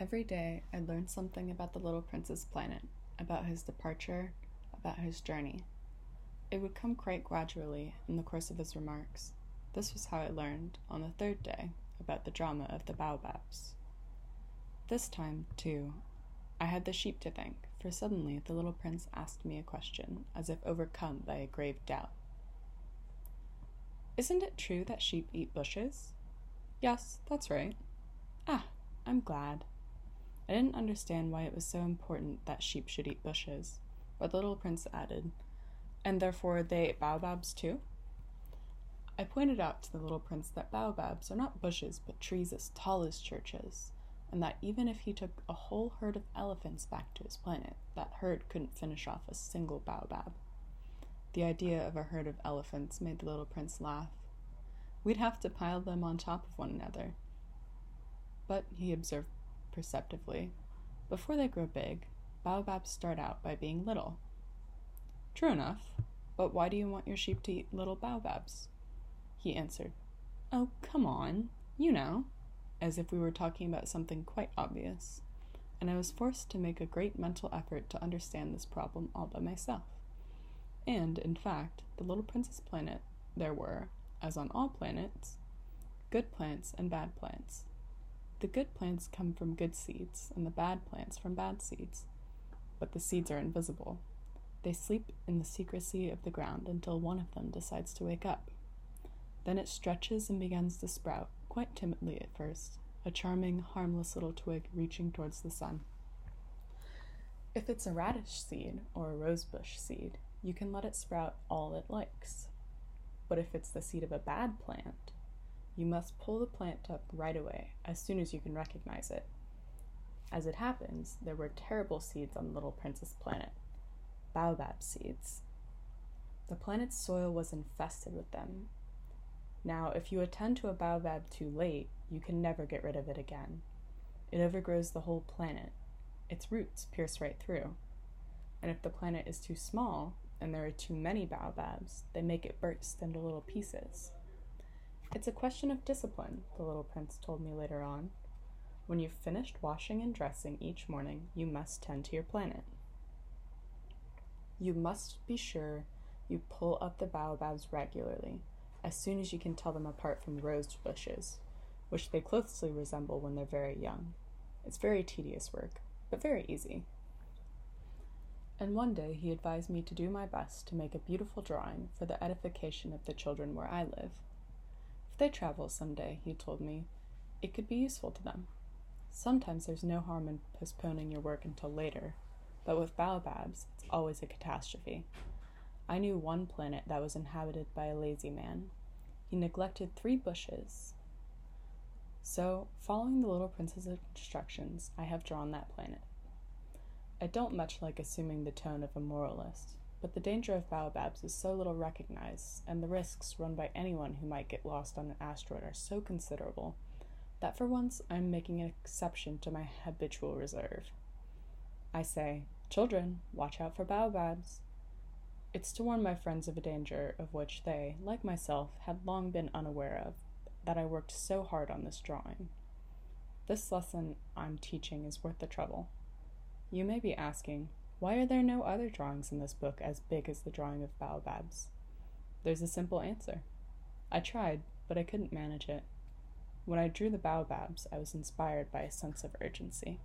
Every day, I learned something about the little prince's planet, about his departure, about his journey. It would come quite gradually in the course of his remarks. This was how I learned, on the third day, about the drama of the baobabs. This time, too, I had the sheep to thank, for suddenly the little prince asked me a question, as if overcome by a grave doubt. Isn't it true that sheep eat bushes? Yes, that's right. Ah, I'm glad. I didn't understand why it was so important that sheep should eat bushes, but the little prince added, And therefore they ate baobabs too? I pointed out to the little prince that baobabs are not bushes but trees as tall as churches, and that even if he took a whole herd of elephants back to his planet, that herd couldn't finish off a single baobab. The idea of a herd of elephants made the little prince laugh. We'd have to pile them on top of one another. But, he observed perceptively. Before they grow big, baobabs start out by being little. True enough, but why do you want your sheep to eat little baobabs? He answered, Oh, come on, you know, as if we were talking about something quite obvious, and I was forced to make a great mental effort to understand this problem all by myself. And, in fact, the little prince's planet, there were, as on all planets, good plants and bad plants. The good plants come from good seeds, and the bad plants from bad seeds. But the seeds are invisible. They sleep in the secrecy of the ground until one of them decides to wake up. Then it stretches and begins to sprout, quite timidly at first, a charming, harmless little twig reaching towards the sun. If it's a radish seed or a rosebush seed, you can let it sprout all it likes. But if it's the seed of a bad plant, you must pull the plant up right away, as soon as you can recognize it. As it happens, there were terrible seeds on the little prince's planet baobab seeds. The planet's soil was infested with them. Now, if you attend to a baobab too late, you can never get rid of it again. It overgrows the whole planet. Its roots pierce right through. And if the planet is too small, and there are too many baobabs, they make it burst into little pieces. It's a question of discipline, the little prince told me later on. When you've finished washing and dressing each morning, you must tend to your planet. You must be sure you pull up the baobabs regularly, as soon as you can tell them apart from rose bushes, which they closely resemble when they're very young. It's very tedious work, but very easy. And one day he advised me to do my best to make a beautiful drawing for the edification of the children where I live they travel someday, he told me, it could be useful to them. Sometimes there's no harm in postponing your work until later, but with baobabs, it's always a catastrophe. I knew one planet that was inhabited by a lazy man. He neglected three bushes. So, following the little prince's instructions, I have drawn that planet. I don't much like assuming the tone of a moralist, but the danger of baobabs is so little recognized, and the risks run by anyone who might get lost on an asteroid are so considerable, that for once I'm making an exception to my habitual reserve. I say, Children, watch out for baobabs. It's to warn my friends of a danger of which they, like myself, had long been unaware of, that I worked so hard on this drawing. This lesson I'm teaching is worth the trouble. You may be asking, why are there no other drawings in this book as big as the drawing of baobabs? There's a simple answer. I tried, but I couldn't manage it. When I drew the baobabs, I was inspired by a sense of urgency.